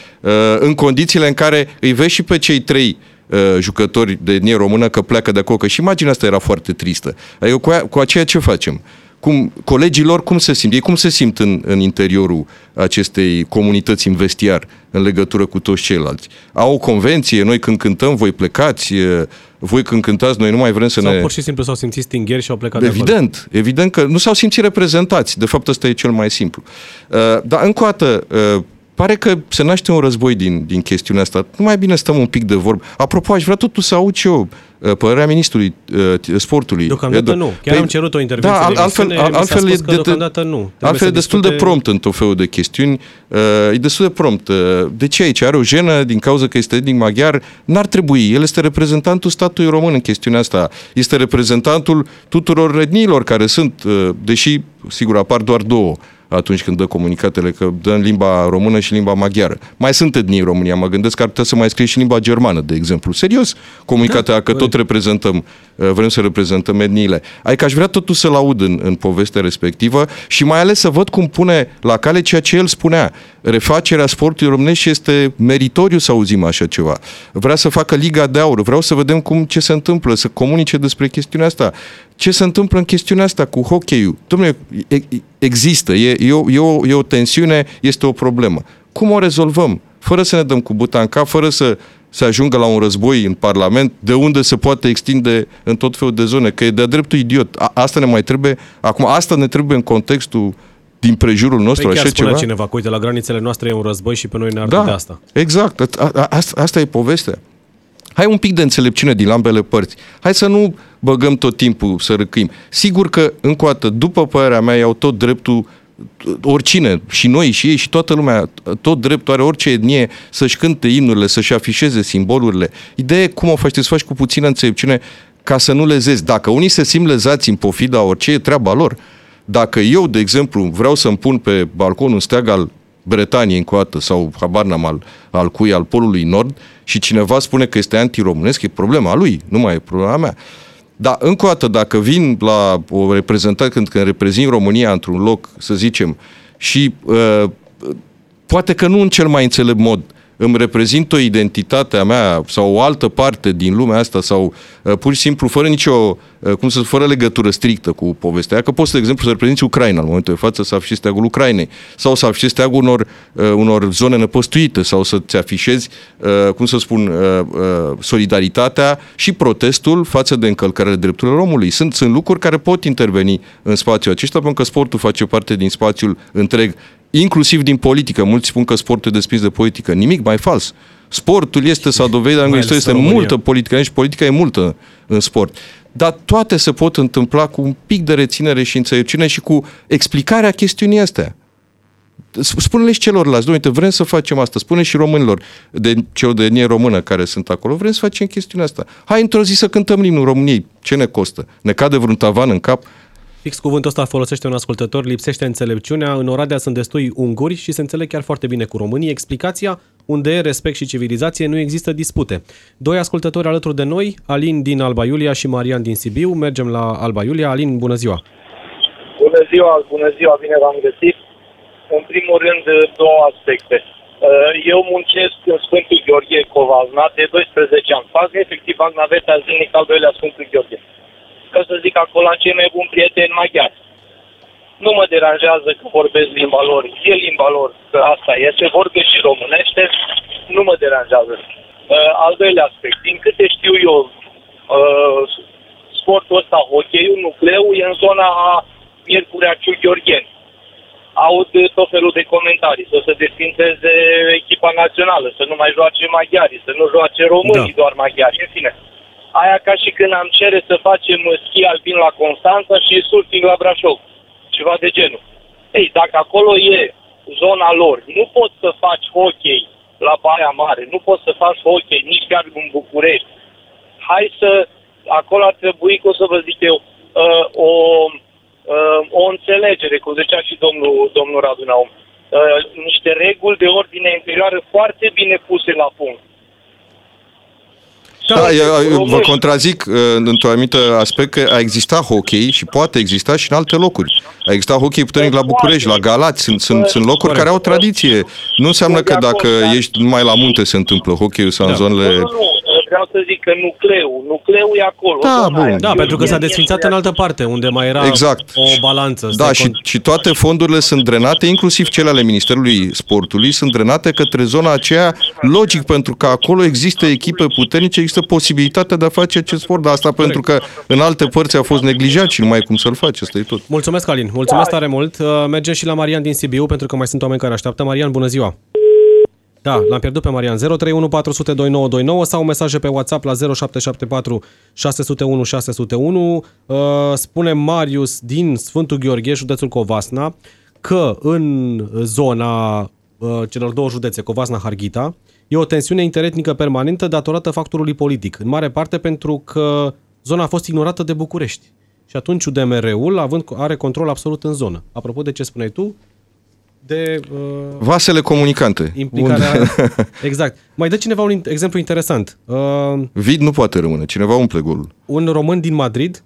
S3: în condițiile în care îi vezi și pe cei trei uh, jucători de etnie română că pleacă de acolo. Că și imaginea asta era foarte tristă. Adică cu, a, cu aceea ce facem? Cum, colegii lor cum se simt? Ei cum se simt în, în interiorul acestei comunități în vestiar în legătură cu toți ceilalți? Au o convenție, noi când cântăm, voi plecați, uh, voi când cântați, noi nu mai vrem să
S2: Sau
S3: ne...
S2: pur și simplu s-au simțit stingheri și au plecat de acolo.
S3: Evident, evident că nu s-au simțit reprezentați. De fapt, ăsta e cel mai simplu. Uh, dar, încă o dată, uh, pare că se naște un război din, din chestiunea asta. Nu mai bine stăm un pic de vorbă. Apropo, aș vrea totuși să aud și eu uh, părerea ministrului uh, sportului.
S2: Deocamdată nu. Chiar am cerut o intervenție
S3: da,
S2: de
S3: altfel,
S2: emisiune, mi s-a
S3: altfel,
S2: spus
S3: e
S2: că deocamdată nu. Trebuie
S3: altfel
S2: să
S3: e destul de
S2: discute-
S3: prompt în tot felul de chestiuni. Uh, e destul de prompt. Uh, de ce aici? Are o jenă din cauza că este etnic maghiar? N-ar trebui. El este reprezentantul statului român în chestiunea asta. Este reprezentantul tuturor etniilor care sunt, uh, deși, sigur, apar doar două atunci când dă comunicatele, că dă în limba română și limba maghiară. Mai sunt etnii în România, mă gândesc că ar putea să mai scrie și limba germană, de exemplu. Serios, comunicatele, da, că tot reprezentăm, uh, vrem să reprezentăm etniile. Adică aș vrea totuși să-l aud în, în povestea respectivă și mai ales să văd cum pune la cale ceea ce el spunea. Refacerea sportului românesc și este meritoriu să auzim așa ceva. Vrea să facă Liga de Aur, vreau să vedem cum ce se întâmplă, să comunice despre chestiunea asta. Ce se întâmplă în chestiunea asta cu hockey-ul? Dom'le, e- e- există, e, e, o, e, o, e o tensiune, este o problemă. Cum o rezolvăm? Fără să ne dăm cu buta în cap, fără să să ajungă la un război în Parlament, de unde se poate extinde în tot felul de zone, că e de-a dreptul idiot. A, asta ne mai trebuie, acum asta ne trebuie în contextul din prejurul nostru,
S2: Păi chiar
S3: așa
S2: spunea
S3: ceva?
S2: cineva că, uite, la granițele noastre e un război și pe noi ne arde de asta.
S3: Exact, a, a, asta, asta e povestea. Hai un pic de înțelepciune din ambele părți. Hai să nu băgăm tot timpul să râcâim. Sigur că, încă o dată, după părerea mea, au tot dreptul oricine, și noi, și ei, și toată lumea, tot dreptul are orice etnie să-și cânte imnurile, să-și afișeze simbolurile. Ideea e cum o faci, să faci cu puțină înțelepciune ca să nu lezezi. Dacă unii se simt lezați în pofida orice, e treaba lor. Dacă eu, de exemplu, vreau să-mi pun pe balcon un steag al Bretaniei încă o dată, sau habar n-am al, al cui, al Polului Nord, și cineva spune că este antiromânesc, e problema lui, nu mai e problema mea. Dar, încă o dată, dacă vin la o reprezentare, când, când reprezint România într-un loc, să zicem, și uh, poate că nu în cel mai înțelept mod, îmi reprezint o identitate a mea sau o altă parte din lumea asta sau uh, pur și simplu fără nicio, uh, cum să fără legătură strictă cu povestea, că poți, de exemplu, să reprezinți Ucraina în momentul de față, să afișezi steagul Ucrainei sau să afișezi steagul unor, uh, unor zone năpăstuite sau să-ți afișezi, uh, cum să spun, uh, uh, solidaritatea și protestul față de încălcarea drepturilor omului. Sunt, sunt lucruri care pot interveni în spațiul acesta, pentru că sportul face parte din spațiul întreg inclusiv din politică. Mulți spun că sportul e despins de politică. Nimic mai fals. Sportul este, s-a dovedit, în
S2: Mai
S3: istorie,
S2: ales
S3: este
S2: în România.
S3: multă politică, și politica e multă în sport. Dar toate se pot întâmpla cu un pic de reținere și înțelepciune și cu explicarea chestiunii astea. spune-le și celorlalți, domnule, vrem să facem asta, spune și românilor de celor de etnie română care sunt acolo, vrem să facem chestiunea asta. Hai într-o zi să cântăm limnul României. Ce ne costă? Ne cade vreun tavan în cap?
S2: Fix cuvântul ăsta folosește un ascultător, lipsește înțelepciunea, în Oradea sunt destui unguri și se înțeleg chiar foarte bine cu românii. Explicația, unde e respect și civilizație, nu există dispute. Doi ascultători alături de noi, Alin din Alba Iulia și Marian din Sibiu. Mergem la Alba Iulia. Alin, bună ziua!
S7: Bună ziua, bună ziua, bine v-am găsit. În primul rând, două aspecte. Uh, Eu muncesc în Sfântul Gheorghe Covazna de 12 ani. Fac efectiv naveta zilnic al doilea Sfântul Gheorghe. Ca să zic acolo, am cei mai buni prieteni maghiari. Nu mă deranjează că vorbesc limba lor. E limba lor, că asta este, vorbesc și românește. Nu mă deranjează. Uh, Al doilea aspect, din câte știu eu, uh, sportul ăsta, hockey-ul, nucleu, e în zona a Miercurea Ciu Gheorgheni aud tot felul de comentarii, să se desfințeze echipa națională, să nu mai joace maghiari, să nu joace românii da. doar maghiari, în fine. Aia ca și când am cere să facem schi alpin la Constanța și surfing la Brașov, ceva de genul. Ei, dacă acolo e zona lor, nu poți să faci hockey la Baia Mare, nu poți să faci hockey nici chiar în București. Hai să, acolo ar trebui, cum să vă zic eu, uh, o uh, o înțelegere, cum zicea și domnul, domnul Radu Naum, uh, niște reguli de ordine interioară foarte bine puse la punct.
S3: Da, da eu, vă contrazic uh, într-un anumit aspect că a existat hockey și poate exista și în alte locuri. A existat hockey puternic la București, la Galați, sunt, sunt, sunt locuri care au tradiție. Nu înseamnă că dacă ești numai la munte se întâmplă hockey sau în da. zonele... Nu, nu,
S7: vreau să zic că nucleu, nucleu e acolo.
S3: Da, bun.
S2: Da, pentru că s-a desfințat în altă parte, unde mai era
S3: exact.
S2: o balanță.
S3: Da, și, și toate fondurile sunt drenate, inclusiv cele ale Ministerului Sportului, sunt drenate către zona aceea, logic, pentru că acolo există echipe puternice, există posibilitatea de a face acest sport, dar asta Corect. pentru că în alte părți a fost neglijat și nu mai e cum să-l faci, asta e tot.
S2: Mulțumesc, Alin, mulțumesc tare mult. Uh, mergem și la Marian din Sibiu, pentru că mai sunt oameni care așteaptă. Marian, bună ziua! Da, l-am pierdut pe Marian. 031 400 2929 sau mesaje pe WhatsApp la 0774 601 601. Uh, spune Marius din Sfântul Gheorghe, județul Covasna, că în zona uh, celor două județe, Covasna-Harghita, e o tensiune interetnică permanentă datorată factorului politic, în mare parte pentru că zona a fost ignorată de București. Și atunci UDMR-ul având, are control absolut în zonă. Apropo de ce spuneai tu, de... Uh,
S3: Vasele comunicante.
S2: Implicarea... exact. Mai dă cineva un exemplu interesant. Uh,
S3: Vid nu poate rămâne. Cineva umple golul.
S2: Un român din Madrid,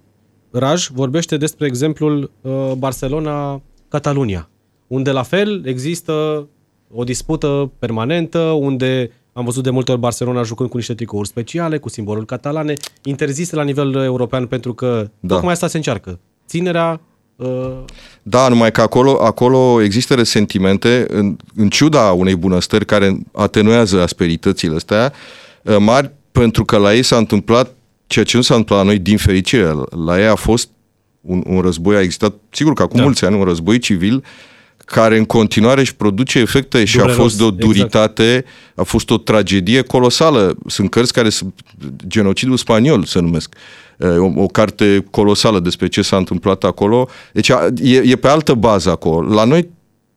S2: Raj, vorbește despre exemplul uh, Barcelona-Catalunia, unde la fel există o dispută permanentă, unde am văzut de multe ori Barcelona jucând cu niște tricouri speciale, cu simbolul catalane, interzise la nivel european pentru că da. tocmai asta se încearcă. Ținerea
S3: da, numai că acolo, acolo există resentimente, în, în ciuda unei bunăstări care atenuează asperitățile astea, uh, mari, pentru că la ei s-a întâmplat ceea ce nu s-a întâmplat la noi, din fericire. La ei a fost un, un război, a existat, sigur că acum da. mulți ani, un război civil care în continuare își produce efecte și Dureros, a fost de o exact. duritate, exact. a fost o tragedie colosală. Sunt cărți care sunt genocidul spaniol, se numesc. O, o carte colosală despre ce s-a întâmplat acolo. Deci e, e pe altă bază acolo. La noi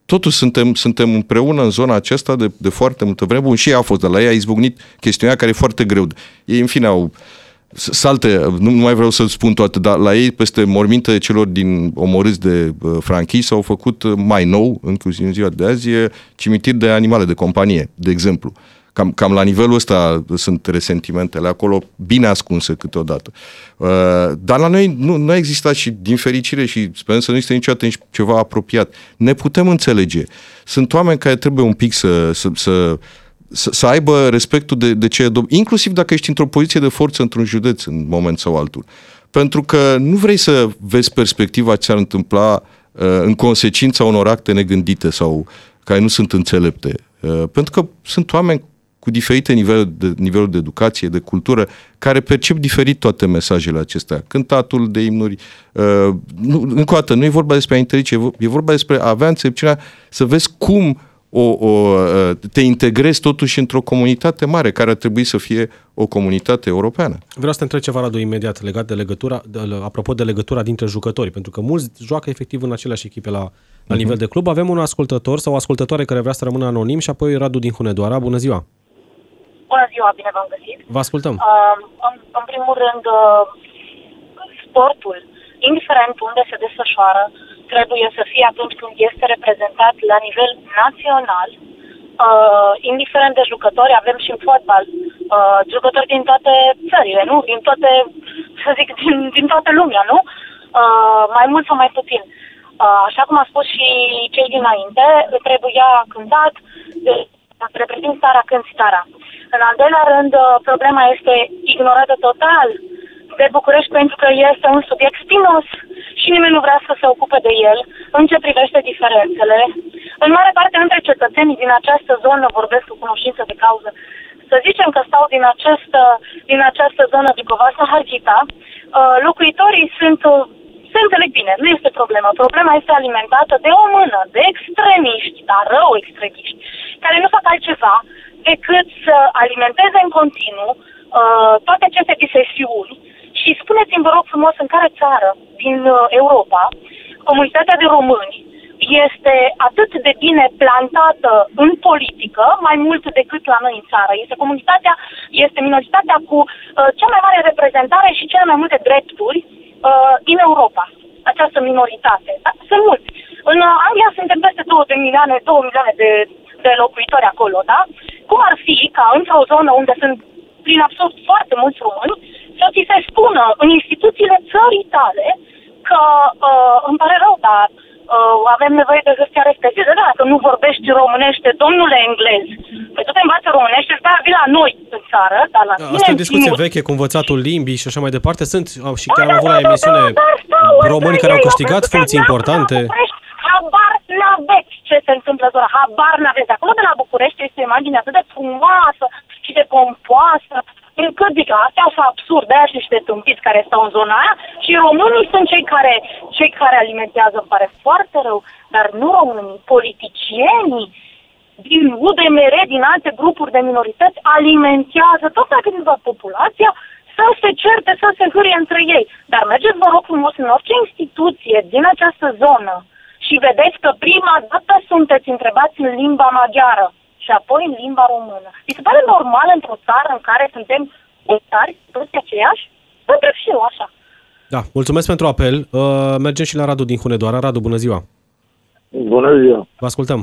S3: totuși suntem, suntem împreună în zona aceasta de, de foarte multă vreme. Bun, și ea a fost, de la ea a izbucnit chestiunea care e foarte greu. Ei, în fine, au salte, nu mai vreau să spun toate, dar la ei, peste morminte celor din omorâți de uh, franchii, s-au făcut uh, mai nou, inclusiv în ziua de azi, cimitir de animale de companie, de exemplu. Cam, cam la nivelul ăsta sunt resentimentele acolo, bine ascunse câteodată. Uh, dar la noi nu, nu a existat și, din fericire, și sperăm să nu existe niciodată nici ceva apropiat. Ne putem înțelege. Sunt oameni care trebuie un pic să, să, să să, să aibă respectul de, de ce e inclusiv dacă ești într-o poziție de forță într-un județ în moment sau altul. Pentru că nu vrei să vezi perspectiva ce ar întâmpla uh, în consecința unor acte negândite sau care nu sunt înțelepte. Uh, pentru că sunt oameni cu diferite niveluri de, niveluri de educație, de cultură, care percep diferit toate mesajele acestea. Cântatul de imnuri, uh, nu, încă o dată, nu e vorba despre a interzice, e vorba despre a avea înțelepciunea să vezi cum o, o, uh, te integrezi totuși într-o comunitate mare, care ar trebui să fie o comunitate europeană.
S2: Vreau să te întreb ceva, Radu, imediat, legat de legătura, de, apropo de legătura dintre jucători, pentru că mulți joacă efectiv în aceleași echipe la, la uh-huh. nivel de club. Avem un ascultător sau o ascultătoare care vrea să rămână anonim și apoi Radu din Hunedoara. Bună ziua!
S8: Bună ziua, bine v-am găsit!
S2: Vă ascultăm!
S8: Uh, în, în primul rând, uh, sportul, indiferent unde se desfășoară, trebuie să fie atunci când este reprezentat la nivel național, uh, indiferent de jucători, avem și în fotbal uh, jucători din toate țările, nu? Din toate, să zic, din, din toată lumea, nu? Uh, mai mult sau mai puțin. Uh, așa cum a spus și cei dinainte, trebuia cântat, reprezint țara când țara. În al doilea rând, uh, problema este ignorată total de București pentru că este un subiect spinos și nimeni nu vrea să se ocupe de el în ce privește diferențele. În mare parte între cetățenii din această zonă vorbesc cu cunoștință de cauză. Să zicem că stau din această, din această zonă Vicovasa Harghita, uh, locuitorii sunt se înțeleg bine, nu este problema. Problema este alimentată de o mână, de extremiști, dar rău extremiști, care nu fac altceva decât să alimenteze în continuu uh, toate aceste disesiuni și spuneți-mi, vă rog frumos, în care țară din uh, Europa comunitatea de români este atât de bine plantată în politică, mai mult decât la noi în țară. Este comunitatea, este minoritatea cu uh, cea mai mare reprezentare și cele mai multe drepturi uh, din Europa. Această minoritate. Da? Sunt mulți. În uh, Anglia suntem peste 2 milioane, 2 milioane de, de locuitori acolo, da? Cum ar fi ca într-o zonă unde sunt prin absurd foarte mulți români, să ți se spună în instituțiile țării tale că uh, îmi pare rău, dar uh, avem nevoie de hârtia respectivă. Da, dacă nu vorbești românește, domnule englez, păi tu te învață românește, stai vii la noi în țară, dar la
S2: da, Asta e o discuție timul... veche cu învățatul limbii și așa mai departe. Sunt și chiar am avut la emisiune români care au câștigat funcții importante.
S8: Habar n-aveți ce se întâmplă zona, habar n-aveți. Acolo de la București este o imagine atât de frumoasă și de pompoasă, încât zic, astea sunt absurde, aia și niște tâmpiți care stau în zona aia și românii sunt cei care, cei care alimentează, îmi pare foarte rău, dar nu românii, politicienii din UDMR, din alte grupuri de minorități, alimentează tot câteva populația să se certe, să se hârie între ei. Dar mergeți, vă rog frumos, în orice instituție din această zonă și vedeți că prima dată sunteți întrebați în limba maghiară și apoi în limba română. Mi se pare normal într-o țară în care suntem țari, toți aceiași? Întreb și eu așa.
S2: Da, mulțumesc pentru apel. Uh, mergem și la Radu din Hunedoara. Radu, bună ziua!
S9: Bună ziua!
S2: Vă ascultăm!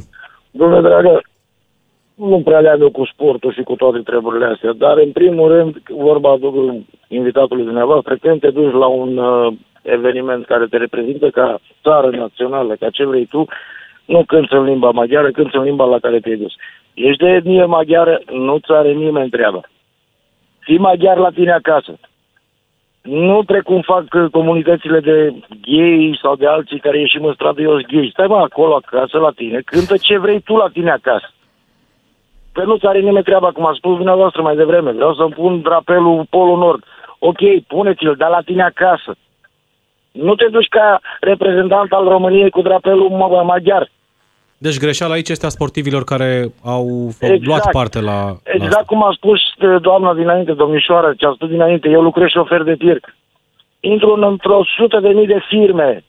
S9: Bună dragă, nu prea leagă cu sportul și cu toate treburile astea, dar în primul rând, vorba invitatului dumneavoastră, când te duci la un uh, eveniment care te reprezintă ca țară națională, ca ce vrei tu, nu cânți în limba maghiară, cânți în limba la care te-ai dus. Ești de etnie maghiară, nu-ți are nimeni treaba. Fii maghiar la tine acasă. Nu precum fac comunitățile de gay sau de alții care ieșim în stradă, eu gay. Stai mă acolo acasă la tine, cântă ce vrei tu la tine acasă. Că nu-ți are nimeni treaba, cum a spus dumneavoastră mai devreme. Vreau să-mi pun drapelul Polul Nord. Ok, puneți-l, dar la tine acasă. Nu te duci ca reprezentant al României cu drapelul maghiar.
S2: Deci greșeala aici este a sportivilor care au exact. luat parte la...
S9: Exact
S2: la
S9: cum a spus doamna dinainte, domnișoară, ce a spus dinainte, eu lucrez șofer de tir. Intru într-o sută de mii de firme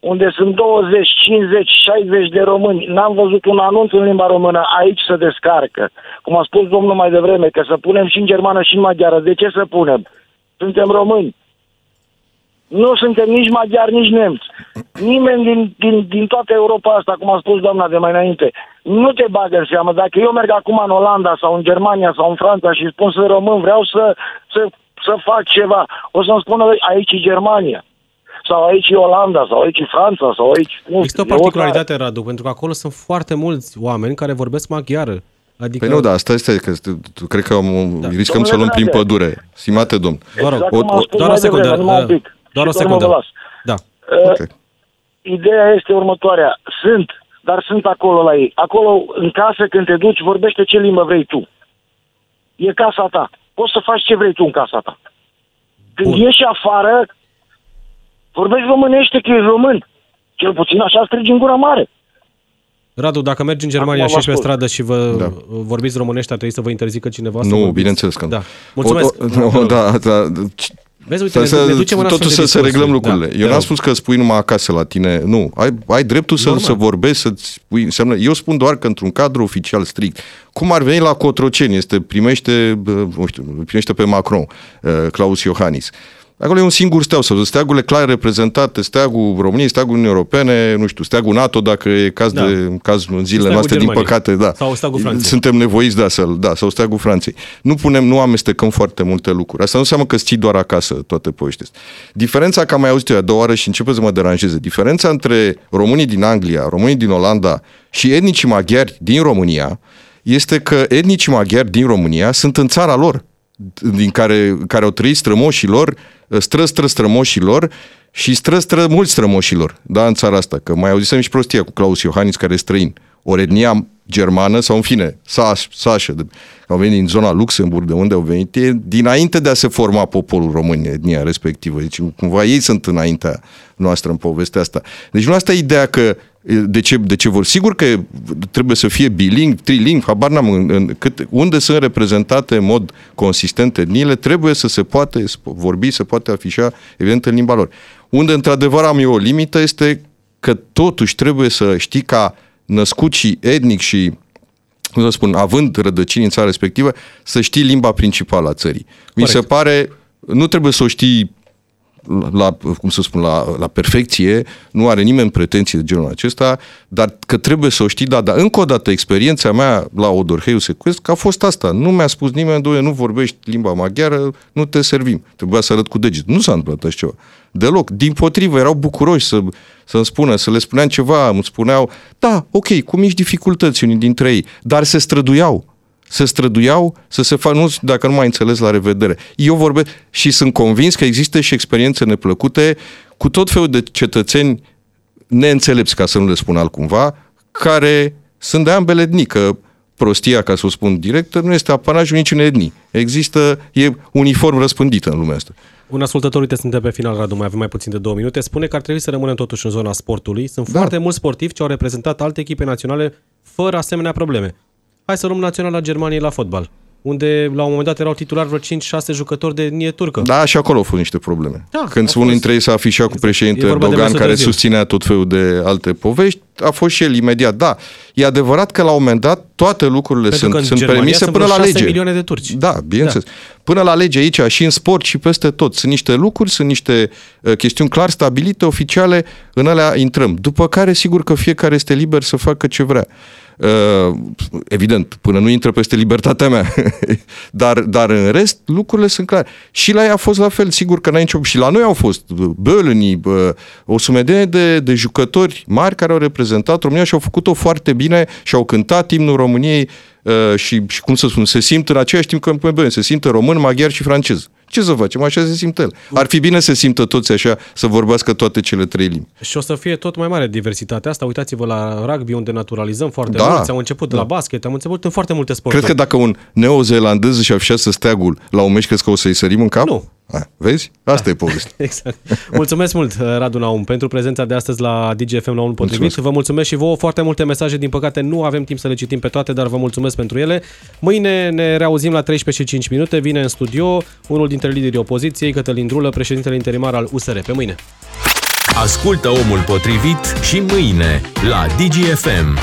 S9: unde sunt 20, 50, 60 de români. N-am văzut un anunț în limba română, aici să descarcă. Cum a spus domnul mai devreme, că să punem și în germană și în maghiară. De ce să punem? Suntem români. Nu suntem nici maghiari, nici nemți. Nimeni din, din, din toată Europa asta, cum a spus doamna de mai înainte, nu te bagă în seamă. Dacă eu merg acum în Olanda sau în Germania sau în Franța și spun să român, vreau să, să, să fac ceva, o să-mi spună aici e Germania sau aici e Olanda, sau aici e Franța, sau aici...
S2: Nu, Există o particularitate, Radu, pentru că acolo sunt foarte mulți oameni care vorbesc maghiară.
S3: Adică... Păi nu, da, asta este, că cred că da. riscăm să luăm prin pădure. Simate domn.
S2: Exact o, o, doar o secundă. Doar o secundă. Da.
S9: Uh, okay. Ideea este următoarea. Sunt, dar sunt acolo la ei. Acolo, în casă, când te duci, vorbește ce limbă vrei tu. E casa ta. Poți să faci ce vrei tu în casa ta. Când Bun. ieși afară, vorbești românește că ești român. Cel puțin așa strigi în gura mare.
S2: Radu, dacă mergi în Germania
S7: Acum
S2: și ești pe
S7: vă ascult.
S2: stradă și vă
S3: Da.
S2: vorbiți românește, ar trebui să vă interzică cineva să
S3: Nu,
S2: vorbiți?
S3: bineînțeles că nu.
S2: Da. Mulțumesc.
S3: O, o, da, da,
S2: Vezi, uite,
S3: să,
S2: ne, ne
S3: să,
S2: ducem în astfel
S3: totuși
S2: de
S3: să, să
S2: discursuri.
S3: reglăm lucrurile.
S2: Da,
S3: Eu
S2: te
S3: n-am
S2: rog.
S3: spus că spui numai acasă la tine. Nu, ai, ai dreptul să,
S2: Normal.
S3: să vorbești, să spui, înseamnă, eu spun doar că într-un cadru oficial strict. Cum ar veni la Cotroceni, este, primește, bă, nu știu, primește pe Macron, uh, Claus Iohannis. Acolo e un singur steag, sau steagurile clar reprezentate, steagul României, steagul Uniunii Europene, nu știu, steagul NATO, dacă e caz,
S2: Da.
S3: de, caz în zilele
S2: Steagul
S3: noastre, din
S2: Germaniei.
S3: păcate, da.
S2: Sau steagul Franței.
S3: Suntem nevoiți, da, să da, sau steagul Franței. Nu punem, nu amestecăm foarte multe lucruri. Asta nu înseamnă că ții doar acasă toate poveștile. astea. Diferența, că am mai auzit eu a doua oară și începe să mă deranjeze, diferența între românii din Anglia, românii din Olanda și etnicii maghiari din România este că etnicii maghiari din România sunt în țara lor, din care, care au trăit strămoșii lor, stră, stră, strămoșii lor și stră, stră, mulți strămoșii lor, da, în țara asta. Că mai auzisem și prostia cu Claus Iohannis, care e străin. Ori etnia germană, sau în fine, Saș, Sașă, de, au venit din zona Luxemburg, de unde au venit, e dinainte de a se forma poporul român, etnia respectivă. Deci, cumva ei sunt înaintea noastră în povestea asta. Deci nu asta e ideea că de ce, de ce vor. Sigur că trebuie să fie biling, triling, habar n-am în, în, cât, unde sunt reprezentate în mod consistent etniile, trebuie să se poate vorbi, să poate afișa, evident, în limba lor. Unde, într-adevăr, am eu o limită este că totuși trebuie să știi ca născut și etnic și cum să spun, având rădăcini în țara respectivă, să știi limba principală a țării. Mi se pare, nu trebuie să o știi la, cum să spun, la, la perfecție, nu are nimeni pretenții de genul acesta, dar că trebuie să o știi, da, dar încă o dată experiența mea la Odorheiu Sequest a fost asta. Nu mi-a spus nimeni, doie, nu vorbești limba maghiară, nu te servim. Trebuia să arăt cu deget. Nu s-a întâmplat așa ceva. Deloc. Din potrivă, erau bucuroși să, să-mi spună, să le spuneam ceva, îmi spuneau, da, ok, cu mici dificultăți unii dintre ei, dar se străduiau se străduiau să se facă, nu, dacă nu mai înțeles, la revedere. Eu vorbesc și sunt convins că există și experiențe neplăcute cu tot felul de cetățeni neînțelepți, ca să nu le spun altcumva, care sunt de ambele etnii, că prostia, ca să o spun direct, nu este apanajul niciunei etnii. Există, e uniform răspândită în lumea asta.
S2: Un ascultător, uite, suntem pe final, Radu, mai avem mai puțin de două minute, spune că ar trebui să rămânem totuși în zona sportului. Sunt
S3: Da.
S2: foarte mulți sportivi ce au reprezentat alte echipe naționale fără asemenea probleme. Hai să luăm naționala Germaniei la fotbal, unde la un moment dat erau titulari vreo 5-6 jucători de etnie turcă.
S3: Da, și acolo au fost niște probleme.
S2: Da,
S3: Când
S2: au
S3: unul
S2: fost.
S3: dintre ei s-a afișat cu
S2: E
S3: președinte
S2: vorba de
S3: Erdogan,
S2: Mesut
S3: care
S2: Özil.
S3: susținea tot felul de alte povești, a fost și el imediat. Da, e adevărat că la un moment dat toate lucrurile
S2: Pentru că
S3: sunt,
S2: în
S3: sunt
S2: Germania
S3: permise
S2: sunt
S3: până
S2: vreo
S3: la
S2: 6
S3: lege.
S2: milioane de turci.
S3: Da, bineînțeles. Da. Până la lege aici și în sport și peste tot. Sunt niște lucruri, sunt niște uh, chestiuni clar stabilite, oficiale, în alea intrăm. După care, sigur că fiecare este liber să facă ce vrea. Uh, evident, până nu intră peste libertatea mea. dar, dar în rest, lucrurile sunt clare. Și la ea a fost la fel, sigur că n-ai nicio... Și la noi au fost Bălânii, o sumedenie de, de jucători mari care au reprezentat România și au făcut-o foarte bine și au cântat imnul României uh, și, și, cum să spun, se simt în același timp că bă, se simtă român, maghiar și francez. Ce să facem? Așa se simte el. Ar fi bine să simtă toți așa, să vorbească toate cele trei limbi.
S2: Și o să fie tot mai mare diversitatea asta. Uitați-vă la rugby, unde naturalizăm foarte
S3: Da.
S2: mulți. Am început de la basket, am început în foarte multe sporturi.
S3: Cred că dacă un neozeelandez își afișează steagul la un meci, crezi că o să-i sărim în cap?
S2: Nu.
S3: A, vezi? Asta e povestea.
S2: Exact. Mulțumesc mult, Radu Naum, pentru prezența de astăzi la DGFM la unul potrivit.
S3: Mulțumesc.
S2: Vă mulțumesc și vouă foarte multe mesaje. Din păcate, nu avem timp să le citim pe toate, dar vă mulțumesc pentru ele. Mâine ne reauzim la 13 și 5 minute. Vine în studio unul dintre liderii opoziției, Cătălin Drulă, președintele interimar al USR. Pe mâine!
S1: Ascultă omul potrivit și mâine la DGFM.